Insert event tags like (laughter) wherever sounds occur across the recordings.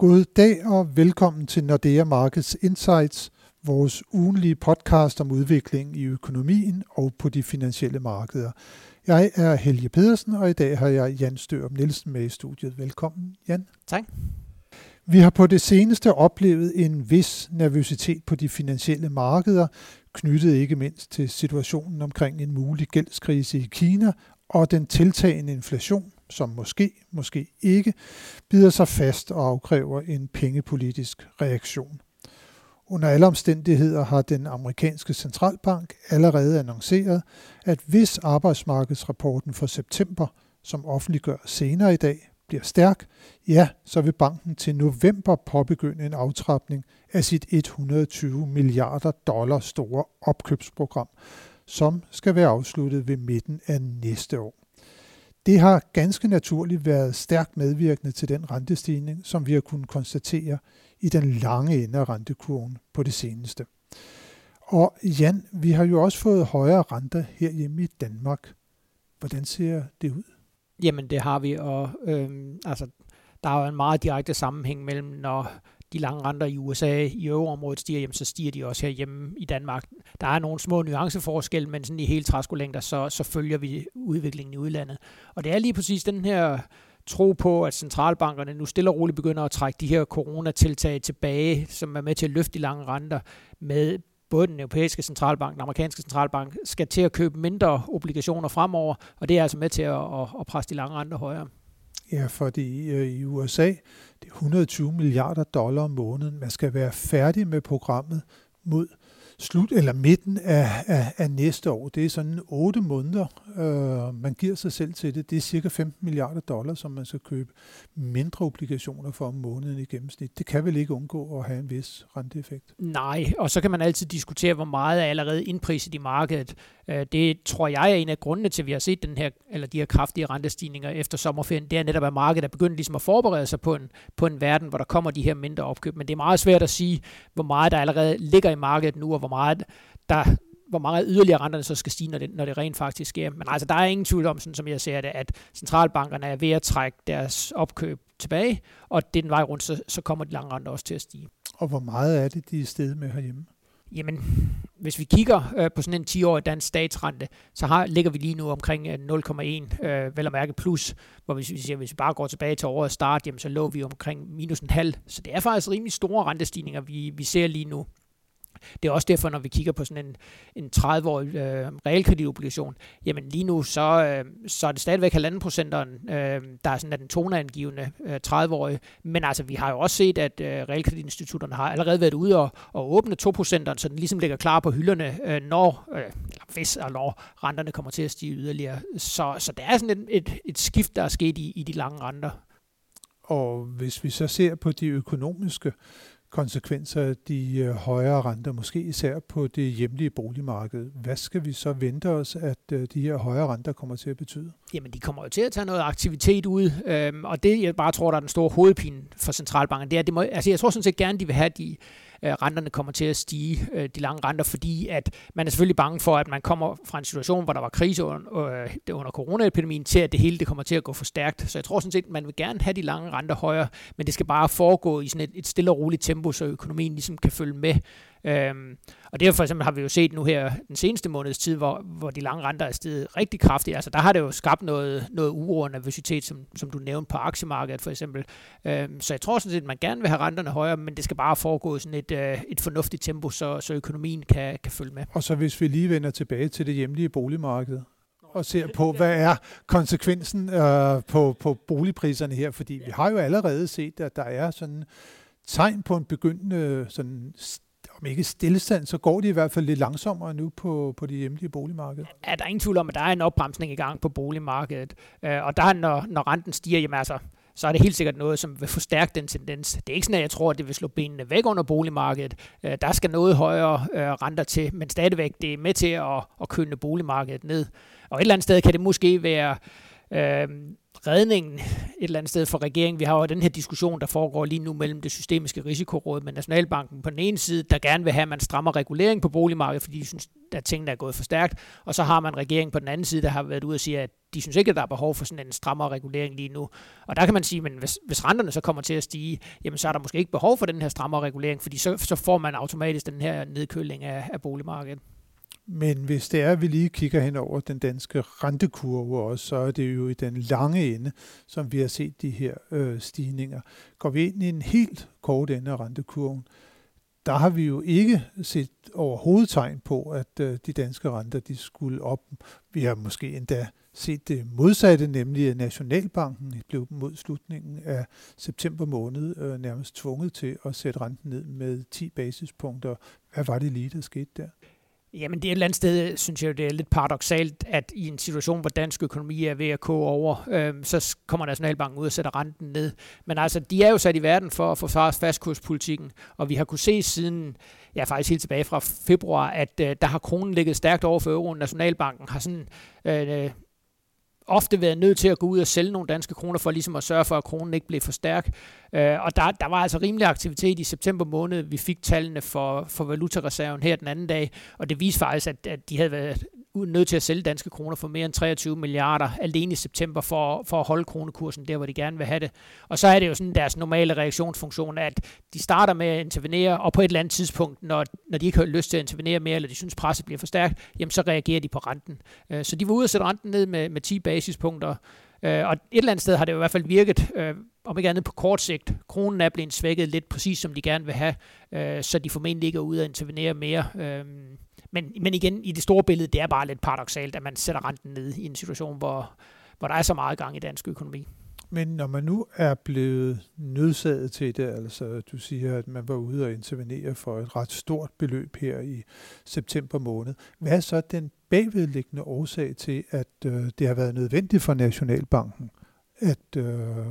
God dag og velkommen til Nordea Markets Insights, vores ugenlige podcast om udvikling i økonomien og på de finansielle markeder. Jeg er Helge Pedersen, og i dag har jeg Jan Størup Nielsen med i studiet. Velkommen, Jan. Tak. Vi har på det seneste oplevet en vis nervøsitet på de finansielle markeder, knyttet ikke mindst til situationen omkring en mulig gældskrise i Kina og den tiltagende inflation, som måske, måske ikke, bider sig fast og afkræver en pengepolitisk reaktion. Under alle omstændigheder har den amerikanske centralbank allerede annonceret, at hvis arbejdsmarkedsrapporten for september, som offentliggør senere i dag, bliver stærk, ja, så vil banken til november påbegynde en aftrapning af sit 120 milliarder dollar store opkøbsprogram, som skal være afsluttet ved midten af næste år. Det har ganske naturligt været stærkt medvirkende til den rentestigning, som vi har kunnet konstatere i den lange ende af rentekurven på det seneste. Og Jan, vi har jo også fået højere renter her hjemme i Danmark. Hvordan ser det ud? Jamen det har vi, og øh, altså, der er jo en meget direkte sammenhæng mellem, når de lange renter i USA i øvreområdet stiger, jamen, så stiger de også herhjemme i Danmark. Der er nogle små nuanceforskelle, men sådan i hele træskolængder, så, så følger vi udviklingen i udlandet. Og det er lige præcis den her tro på, at centralbankerne nu stille og roligt begynder at trække de her coronatiltag tilbage, som er med til at løfte de lange renter med både den europæiske centralbank, den amerikanske centralbank, skal til at købe mindre obligationer fremover, og det er altså med til at, at, at presse de lange renter højere. Ja, fordi øh, i USA, det er 120 milliarder dollar om måneden. Man skal være færdig med programmet mod slut eller midten af, af, af næste år. Det er sådan 8 måneder, øh, man giver sig selv til det. Det er cirka 15 milliarder dollar, som man skal købe mindre obligationer for om måneden i gennemsnit. Det kan vel ikke undgå at have en vis renteeffekt? Nej, og så kan man altid diskutere, hvor meget er allerede indpriset i markedet. Øh, det tror jeg er en af grundene til, at vi har set den her, eller de her kraftige rentestigninger efter sommerferien. Det er netop, at markedet er begyndt ligesom at forberede sig på en, på en verden, hvor der kommer de her mindre opkøb. Men det er meget svært at sige, hvor meget der allerede ligger i markedet nu, og hvor meget der hvor meget yderligere renterne så skal stige, når det, når det rent faktisk sker. Men altså, der er ingen tvivl om, sådan som jeg ser det, at centralbankerne er ved at trække deres opkøb tilbage, og den vej rundt, så, så kommer de lange renter også til at stige. Og hvor meget er det, de er stedet med herhjemme? Jamen, hvis vi kigger øh, på sådan en 10-årig dansk statsrente, så har, ligger vi lige nu omkring 0,1, øh, øh, vel at mærke plus, hvor hvis vi, siger, hvis vi bare går tilbage til årets start, jamen, så lå vi omkring minus en halv. Så det er faktisk rimelig store rentestigninger, vi, vi ser lige nu. Det er også derfor, når vi kigger på sådan en, en 30-årig øh, realkreditobligation, jamen lige nu, så, øh, så er det stadigvæk halvanden procenteren, øh, der er sådan den toneangivende øh, 30-årige. Men altså, vi har jo også set, at øh, realkreditinstitutterne har allerede været ude og, og åbne 2 procenteren, så den ligesom ligger klar på hylderne, øh, når, øh, eller hvis og når renterne kommer til at stige yderligere. Så, så der er sådan et, et, et skift, der er sket i, i de lange renter. Og hvis vi så ser på de økonomiske konsekvenser af de øh, højere renter, måske især på det hjemlige boligmarked. Hvad skal vi så vente os, at øh, de her højere renter kommer til at betyde? Jamen, de kommer jo til at tage noget aktivitet ud, øhm, og det, jeg bare tror, der er den store hovedpine for centralbanken, det er, det må, altså jeg tror sådan set gerne, de vil have, de øh, renterne kommer til at stige, øh, de lange renter, fordi at man er selvfølgelig bange for, at man kommer fra en situation, hvor der var krise under, øh, under coronaepidemien, til at det hele det kommer til at gå for stærkt. Så jeg tror sådan set, at man vil gerne have de lange renter højere, men det skal bare foregå i sådan et, et stille og roligt tempo, så økonomien ligesom kan følge med. Øhm, og det for eksempel har vi jo set nu her den seneste måneds tid, hvor, hvor de lange renter er steget rigtig kraftigt. Altså der har det jo skabt noget, noget uro og nervøsitet, som, som du nævnte på aktiemarkedet for eksempel. Øhm, så jeg tror sådan set, at man gerne vil have renterne højere, men det skal bare foregå i sådan et, øh, et fornuftigt tempo, så, så økonomien kan, kan følge med. Og så hvis vi lige vender tilbage til det hjemlige boligmarked, og ser på, hvad er konsekvensen øh, på, på boligpriserne her, fordi vi har jo allerede set, at der er sådan tegn på en begyndende sådan om ikke stillestand, så går de i hvert fald lidt langsommere nu på, på de hjemlige boligmarked. Ja, der er ingen tvivl om, at der er en opbremsning i gang på boligmarkedet. Øh, og der, når, når renten stiger, jamen altså, så er det helt sikkert noget, som vil forstærke den tendens. Det er ikke sådan, at jeg tror, at det vil slå benene væk under boligmarkedet. Øh, der skal noget højere øh, renter til, men stadigvæk det er med til at, at køle boligmarkedet ned. Og et eller andet sted kan det måske være øh, redningen et eller andet sted for regeringen. Vi har jo den her diskussion, der foregår lige nu mellem det systemiske risikoråd med Nationalbanken på den ene side, der gerne vil have, at man strammer regulering på boligmarkedet, fordi de synes, at tingene er gået for stærkt. Og så har man regeringen på den anden side, der har været ude og sige, at de synes ikke, at der er behov for sådan en strammere regulering lige nu. Og der kan man sige, at hvis, hvis renterne så kommer til at stige, jamen så er der måske ikke behov for den her strammere regulering, fordi så, så får man automatisk den her nedkøling af, af boligmarkedet. Men hvis det er, at vi lige kigger hen over den danske rentekurve også, så er det jo i den lange ende, som vi har set de her øh, stigninger. Går vi ind i en helt kort ende af rentekurven, der har vi jo ikke set overhovedet tegn på, at øh, de danske renter de skulle op. Vi har måske endda set det modsatte, nemlig at Nationalbanken blev mod slutningen af september måned øh, nærmest tvunget til at sætte renten ned med 10 basispunkter. Hvad var det lige, der skete der? Jamen det er et eller andet sted, synes jeg, det er lidt paradoxalt, at i en situation, hvor dansk økonomi er ved at koge over, øh, så kommer Nationalbanken ud og sætter renten ned. Men altså, de er jo sat i verden for at forsvare fastkurspolitikken, og vi har kunne se siden, ja faktisk helt tilbage fra februar, at øh, der har kronen ligget stærkt over for euroen. Nationalbanken har sådan øh, ofte været nødt til at gå ud og sælge nogle danske kroner for ligesom at sørge for, at kronen ikke blev for stærk. Øh, og der, der var altså rimelig aktivitet i september måned. Vi fik tallene for, for valutareserven her den anden dag, og det viste faktisk, at, at de havde været nødt til at sælge danske kroner for mere end 23 milliarder alene i september for, for at holde kronekursen der, hvor de gerne vil have det. Og så er det jo sådan deres normale reaktionsfunktion, at de starter med at intervenere, og på et eller andet tidspunkt, når, når de ikke har lyst til at intervenere mere, eller de synes, presset bliver for stærkt, jamen så reagerer de på renten. Øh, så de var ude og sætte renten ned med, med 10 basispunkter, øh, og et eller andet sted har det jo i hvert fald virket, øh, om ikke andet på kort sigt. Kronen er blevet svækket lidt præcis, som de gerne vil have, øh, så de formentlig ikke er ude at intervenere mere. Øh, men, men igen, i det store billede, det er bare lidt paradoxalt, at man sætter renten ned i en situation, hvor, hvor der er så meget gang i dansk økonomi. Men når man nu er blevet nødsaget til det, altså du siger, at man var ude og intervenere for et ret stort beløb her i september måned, hvad er så den bagvedliggende årsag til, at øh, det har været nødvendigt for Nationalbanken at øh,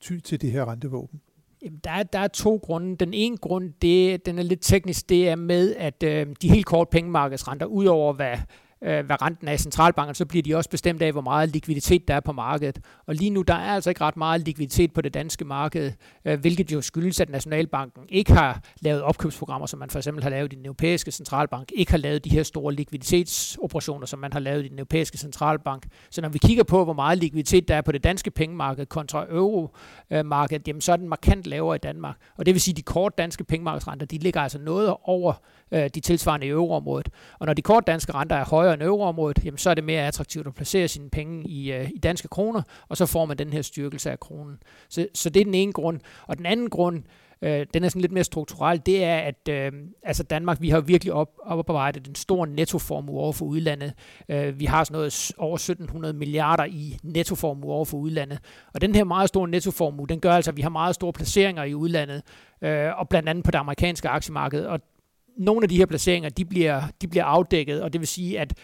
ty til det her rentevåben? Jamen, der, er, der er to grunde. Den ene grund, det, den er lidt teknisk, det er med, at øh, de helt kort pengemarkedsrenter, udover hvad øh, hvad renten er i centralbanken, så bliver de også bestemt af, hvor meget likviditet der er på markedet. Og lige nu, der er altså ikke ret meget likviditet på det danske marked, øh, hvilket jo skyldes, at Nationalbanken ikke har lavet opkøbsprogrammer, som man for eksempel har lavet i den europæiske centralbank, ikke har lavet de her store likviditetsoperationer, som man har lavet i den europæiske centralbank. Så når vi kigger på, hvor meget likviditet der er på det danske pengemarked kontra euromarkedet, jamen så er den markant lavere i Danmark. Og det vil sige, at de kort danske pengemarkedsrenter, de ligger altså noget over øh, de tilsvarende i euroområdet. Og når de kort danske renter er højere end euroområdet, jamen, så er det mere attraktivt at placere sine penge i, øh, i danske kroner, og så får man den her styrkelse af kronen. Så, så det er den ene grund. Og den anden grund, øh, den er sådan lidt mere strukturel, det er, at øh, altså Danmark, vi har virkelig op, oparbejdet en stor nettoformue over for udlandet. Øh, vi har sådan noget over 1700 milliarder i nettoformue over for udlandet. Og den her meget store nettoformue, den gør altså, at vi har meget store placeringer i udlandet, øh, og blandt andet på det amerikanske aktiemarked. Og nogle af de her placeringer, de bliver, de bliver afdækket, og det vil sige, at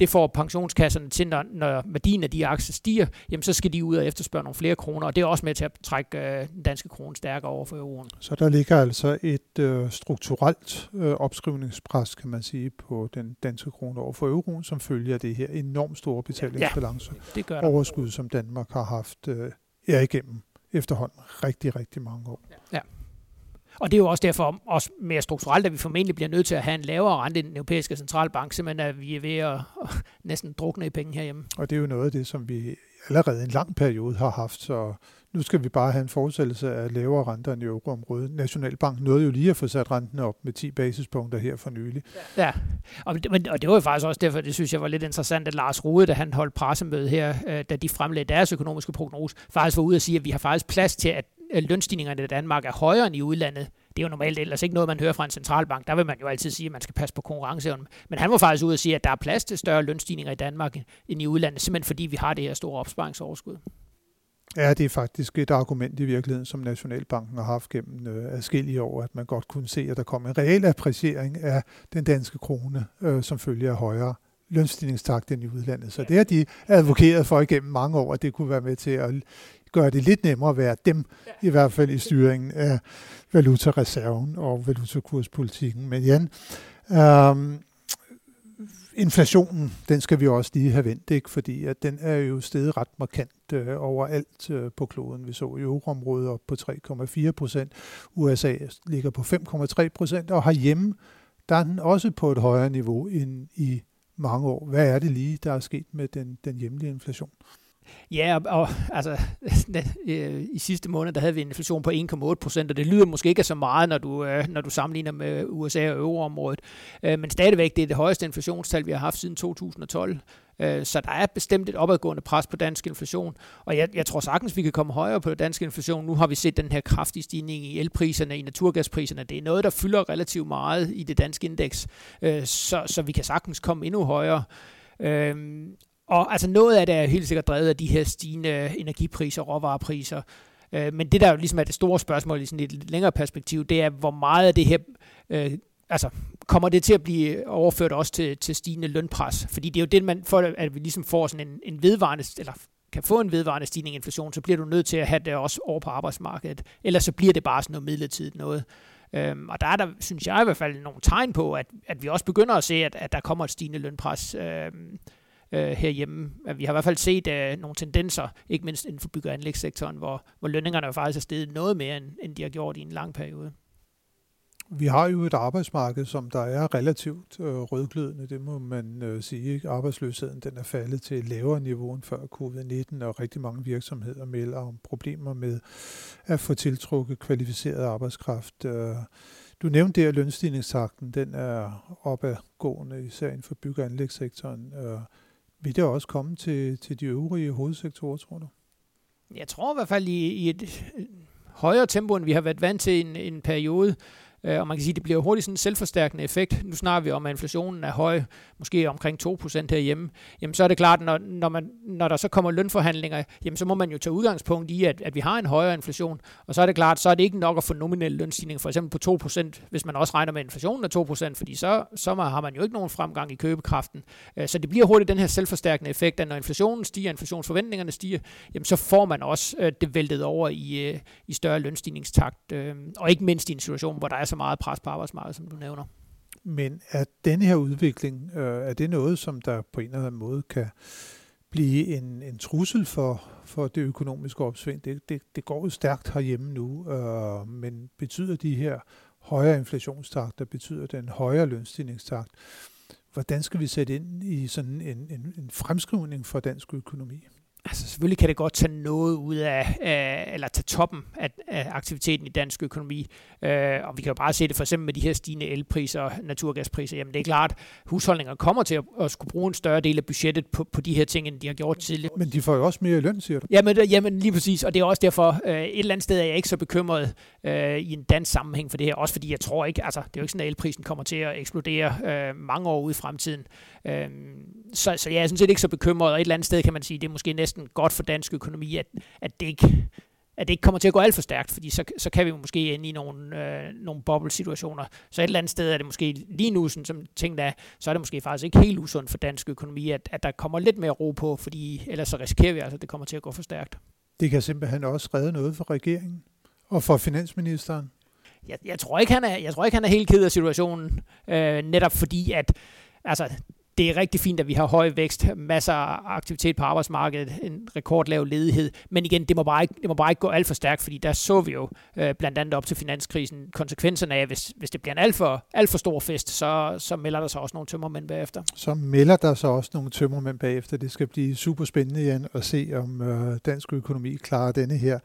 det får pensionskasserne til, når, når værdien af de aktier stiger, jamen så skal de ud og efterspørge nogle flere kroner, og det er også med til at trække øh, den danske krone stærkere over for euroen. Så der ligger altså et øh, strukturelt øh, opskrivningspres, kan man sige, på den danske krone over for euroen, som følger det her enormt store betalingsbalance ja, det gør overskud, som Danmark har haft øh, er igennem efterhånden rigtig, rigtig mange år. Ja. Og det er jo også derfor, også mere strukturelt, at vi formentlig bliver nødt til at have en lavere rente i den europæiske centralbank, simpelthen at vi er ved at, (laughs) næsten drukne i penge herhjemme. Og det er jo noget af det, som vi allerede en lang periode har haft, så nu skal vi bare have en fortsættelse af lavere renter end i euroområdet. Nationalbank nåede jo lige at få sat renten op med 10 basispunkter her for nylig. Ja, og det, og det var jo faktisk også derfor, det synes jeg var lidt interessant, at Lars Rode, da han holdt pressemøde her, øh, da de fremlagde deres økonomiske prognose, faktisk var ude at sige, at vi har faktisk plads til, at lønstigningerne i Danmark er højere end i udlandet. Det er jo normalt ellers ikke noget, man hører fra en centralbank. Der vil man jo altid sige, at man skal passe på konkurrenceevnen. Men han var faktisk ude og sige, at der er plads til større lønstigninger i Danmark end i udlandet, simpelthen fordi vi har det her store opsparingsoverskud. Ja, det er faktisk et argument i virkeligheden, som Nationalbanken har haft gennem øh, adskillige år, at man godt kunne se, at der kom en reel appreciering af den danske krone, øh, som følger af højere lønstigningstakt end i udlandet. Så det har de advokeret for igennem mange år, at det kunne være med til at gøre det lidt nemmere at være dem, i hvert fald i styringen af valutareserven og valutakurspolitikken. Men Jan, øhm, inflationen, den skal vi også lige have vendt, ikke? fordi at den er jo steget ret markant øh, overalt øh, på kloden. Vi så i euroområdet op på 3,4 procent, USA ligger på 5,3 procent, og herhjemme, der er den også på et højere niveau end i mange år. Hvad er det lige, der er sket med den, den hjemlige inflation? Ja, og, og altså, (laughs) øh, i sidste måned, der havde vi en inflation på 1,8 procent, og det lyder måske ikke så meget, når du, øh, når du sammenligner med USA og euroområdet. Øh, men stadigvæk, det er det højeste inflationstal, vi har haft siden 2012. Øh, så der er bestemt et opadgående pres på dansk inflation, og jeg, jeg tror sagtens, vi kan komme højere på dansk inflation. Nu har vi set den her kraftige stigning i elpriserne, i naturgaspriserne. Det er noget, der fylder relativt meget i det danske indeks, øh, så, så vi kan sagtens komme endnu højere. Øhm, og altså noget af det er helt sikkert drevet af de her stigende energipriser og råvarepriser. Øh, men det, der jo ligesom er det store spørgsmål i sådan et lidt længere perspektiv, det er, hvor meget af det her... Øh, altså, kommer det til at blive overført også til, til stigende lønpres? Fordi det er jo det, man får, at vi ligesom får sådan en, en vedvarende, eller kan få en vedvarende stigning i inflation, så bliver du nødt til at have det også over på arbejdsmarkedet. Ellers så bliver det bare sådan noget midlertidigt noget. Øhm, og der er der, synes jeg i hvert fald, nogle tegn på, at, at vi også begynder at se, at, at der kommer et stigende lønpres. Øhm, øh, herhjemme. Vi har i hvert fald set øh, nogle tendenser, ikke mindst inden for bygge- og anlægssektoren, hvor, hvor lønningerne faktisk er steget noget mere, end, end de har gjort i en lang periode. Vi har jo et arbejdsmarked, som der er relativt øh, rødglødende, det må man øh, sige. Ikke? Arbejdsløsheden den er faldet til et lavere niveau end før covid-19, og rigtig mange virksomheder melder om problemer med at få tiltrukket kvalificeret arbejdskraft. Øh, du nævnte det, at lønstigningstakten den er opadgående, især inden for bygge- og anlægssektoren. Øh, vil det også komme til, til de øvrige hovedsektorer, tror du? Jeg tror i hvert fald i, i et øh, højere tempo, end vi har været vant til i en, en periode. Øh, og man kan sige, at det bliver hurtigt sådan en selvforstærkende effekt. Nu snakker vi om, at inflationen er høj, måske omkring 2% herhjemme. Jamen så er det klart, når, når, man, når der så kommer lønforhandlinger, jamen så må man jo tage udgangspunkt i, at, at vi har en højere inflation. Og så er det klart, så er det ikke nok at få nominel lønstigning, for eksempel på 2%, hvis man også regner med inflationen af 2%, fordi så, så har man jo ikke nogen fremgang i købekraften. Øh, så det bliver hurtigt den her selvforstærkende effekt, at når inflationen stiger, inflationsforventningerne stiger, jamen så får man også øh, det væltet over i, øh, i større lønstigningstakt. Øh, og ikke mindst i en situation, hvor der er så meget pres på arbejdsmarkedet, som du nævner. Men er denne her udvikling, øh, er det noget, som der på en eller anden måde kan blive en, en trussel for, for det økonomiske opsving? Det, det, det går jo stærkt herhjemme nu, øh, men betyder de her højere inflationstakter, betyder den højere lønstigningstakt? Hvordan skal vi sætte ind i sådan en, en, en fremskrivning for dansk økonomi? Altså selvfølgelig kan det godt tage noget ud af, af eller tage toppen af, af aktiviteten i dansk økonomi. Øh, og vi kan jo bare se det for eksempel med de her stigende elpriser og naturgaspriser. Jamen det er klart, husholdninger kommer til at, at skulle bruge en større del af budgettet på, på de her ting, end de har gjort tidligere. Men de får jo også mere løn, siger du? Jamen, jamen lige præcis, og det er også derfor, øh, et eller andet sted er jeg ikke så bekymret øh, i en dansk sammenhæng for det her. Også fordi jeg tror ikke, altså det er jo ikke sådan, at elprisen kommer til at eksplodere øh, mange år ude i fremtiden. Øh, så, så jeg er sådan set ikke så bekymret, og et eller andet sted kan man sige, det er måske næsten godt for dansk økonomi, at, at det ikke at det ikke kommer til at gå alt for stærkt, fordi så, så kan vi måske ende i nogle, øh, nogle bobble-situationer. Så et eller andet sted er det måske lige nu, sådan, som ting er, så er det måske faktisk ikke helt usundt for dansk økonomi, at, at der kommer lidt mere ro på, fordi ellers så risikerer vi altså, at det kommer til at gå for stærkt. Det kan simpelthen også redde noget for regeringen og for finansministeren. Jeg, jeg, tror, ikke, han er, jeg tror ikke, han er helt ked af situationen, øh, netop fordi, at altså, det er rigtig fint, at vi har høj vækst, masser af aktivitet på arbejdsmarkedet, en rekordlav ledighed, men igen, det må bare ikke, det må bare ikke gå alt for stærkt, fordi der så vi jo øh, blandt andet op til finanskrisen konsekvenserne af, hvis, hvis det bliver en alt for, alt for stor fest, så, så melder der sig også nogle tømmermænd bagefter. Så melder der sig også nogle tømmermænd bagefter. Det skal blive super spændende igen at se, om øh, dansk økonomi klarer denne her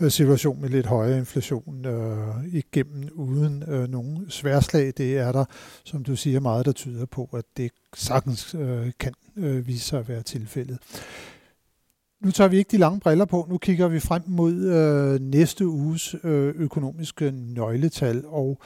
Øh, situation med lidt højere inflation øh, igennem uden øh, nogen sværslag. Det er der, som du siger, meget der tyder på, at det sagtens øh, kan øh, vise sig at være tilfældet. Nu tager vi ikke de lange briller på. Nu kigger vi frem mod øh, næste uges øh, økonomiske nøgletal, og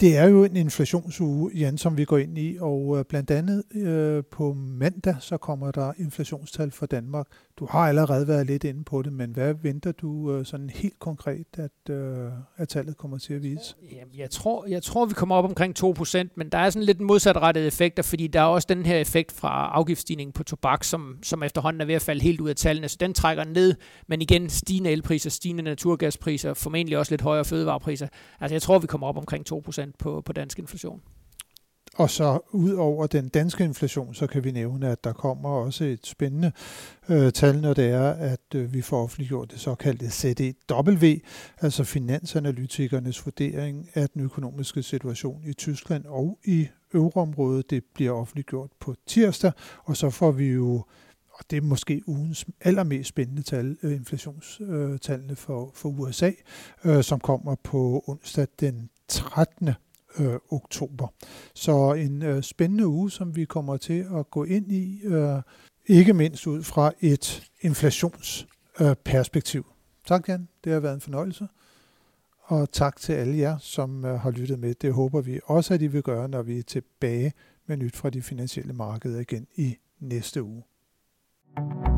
det er jo en inflationsuge, Jan, som vi går ind i, og øh, blandt andet øh, på mandag, så kommer der inflationstal for Danmark. Du har allerede været lidt inde på det, men hvad venter du øh, sådan helt konkret, at, øh, at tallet kommer til at vise? Jamen, jeg, tror, jeg tror, vi kommer op omkring 2%, men der er sådan lidt modsatrettede effekter, fordi der er også den her effekt fra afgiftsstigningen på tobak, som, som efterhånden er ved at falde helt ud af tallene, så den trækker ned, men igen stigende elpriser, stigende naturgaspriser, formentlig også lidt højere fødevarepriser. Altså jeg tror, vi kommer op omkring 2% på, på dansk inflation og så ud over den danske inflation, så kan vi nævne, at der kommer også et spændende øh, tal, når det er, at øh, vi får offentliggjort det såkaldte CDW, altså finansanalytikernes vurdering af den økonomiske situation i Tyskland og i euroområdet. Det bliver offentliggjort på tirsdag, og så får vi jo og det er måske ugens allermest spændende tal, øh, inflationstallene for, for USA, øh, som kommer på onsdag den 13 øh, oktober. Så en øh, spændende uge, som vi kommer til at gå ind i, øh, ikke mindst ud fra et inflationsperspektiv. Øh, tak, Jan. Det har været en fornøjelse. Og tak til alle jer, som øh, har lyttet med. Det håber vi også, at I vil gøre, når vi er tilbage med nyt fra de finansielle markeder igen i næste uge. thank you